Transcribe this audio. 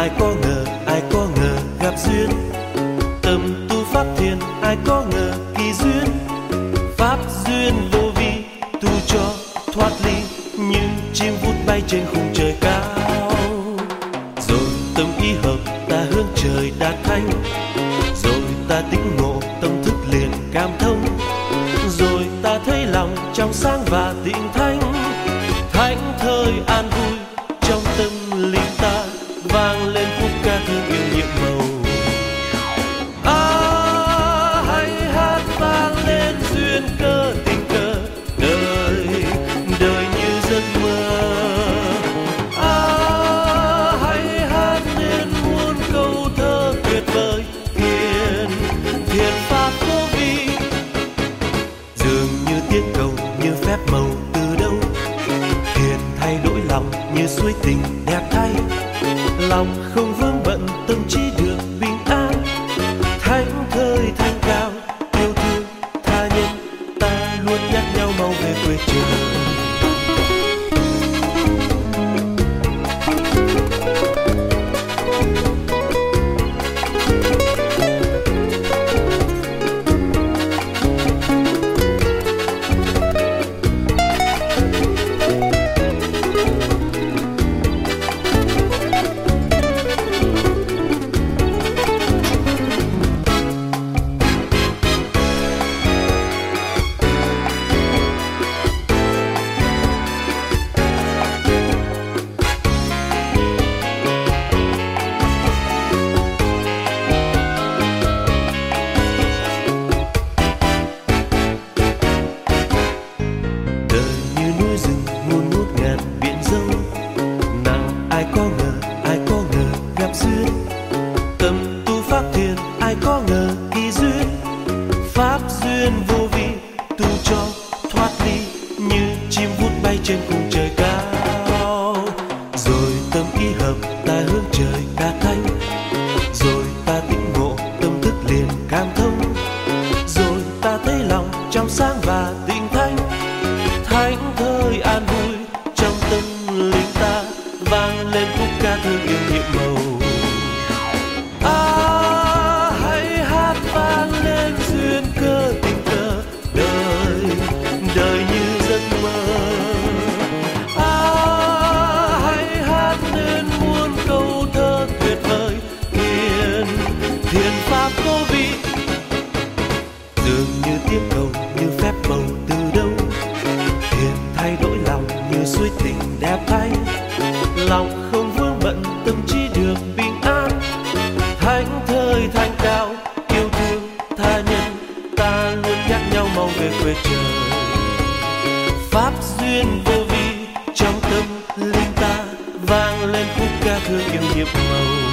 ai có ngờ, ai có ngờ gặp duyên. Tâm tu pháp thiền, ai có ngờ kỳ duyên. Pháp duyên vô vi, tu cho thoát ly như chim vút bay trên khung trời cao. Rồi tâm ý hợp, ta hướng trời đạt thanh rồi ta tĩnh ngộ, tâm thức liền cảm thông. Rồi ta thấy lòng trong sáng và tịnh thanh. À, hãy hát nên muôn câu thơ tuyệt vời thiền thiền pháp vô vi. Dường như tiếng cầu như phép màu từ đâu thiền thay đổi lòng như suối tình đẹp thay. Lòng không vướng bận tâm trí gặp duyên. Tâm tu pháp thiền, ai có ngờ kỳ duyên. Pháp duyên vô vi, tu cho thoát ly như chim vút bay trên cùng trời cao. Rồi tâm ý hợp, ta hướng trời ca thanh. Rồi ta tĩnh ngộ, tâm thức liền cảm thông. Rồi ta thấy lòng trong sáng và tinh thanh. Thánh thời an vui, trong tâm linh ta vang lên khúc ca thương yêu nhiệm màu. Dường như tiếng cầu như phép màu từ đâu? Thiên thay đổi lòng như suối tình đẹp thay. Lòng không vương bận tâm trí được bình an. Thánh thời thanh cao, yêu thương tha nhân. Ta luôn nhắc nhau mau về quê trời. Pháp duyên vô vi, trong tâm linh ta vang lên khúc ca thương yêu nhiệm màu.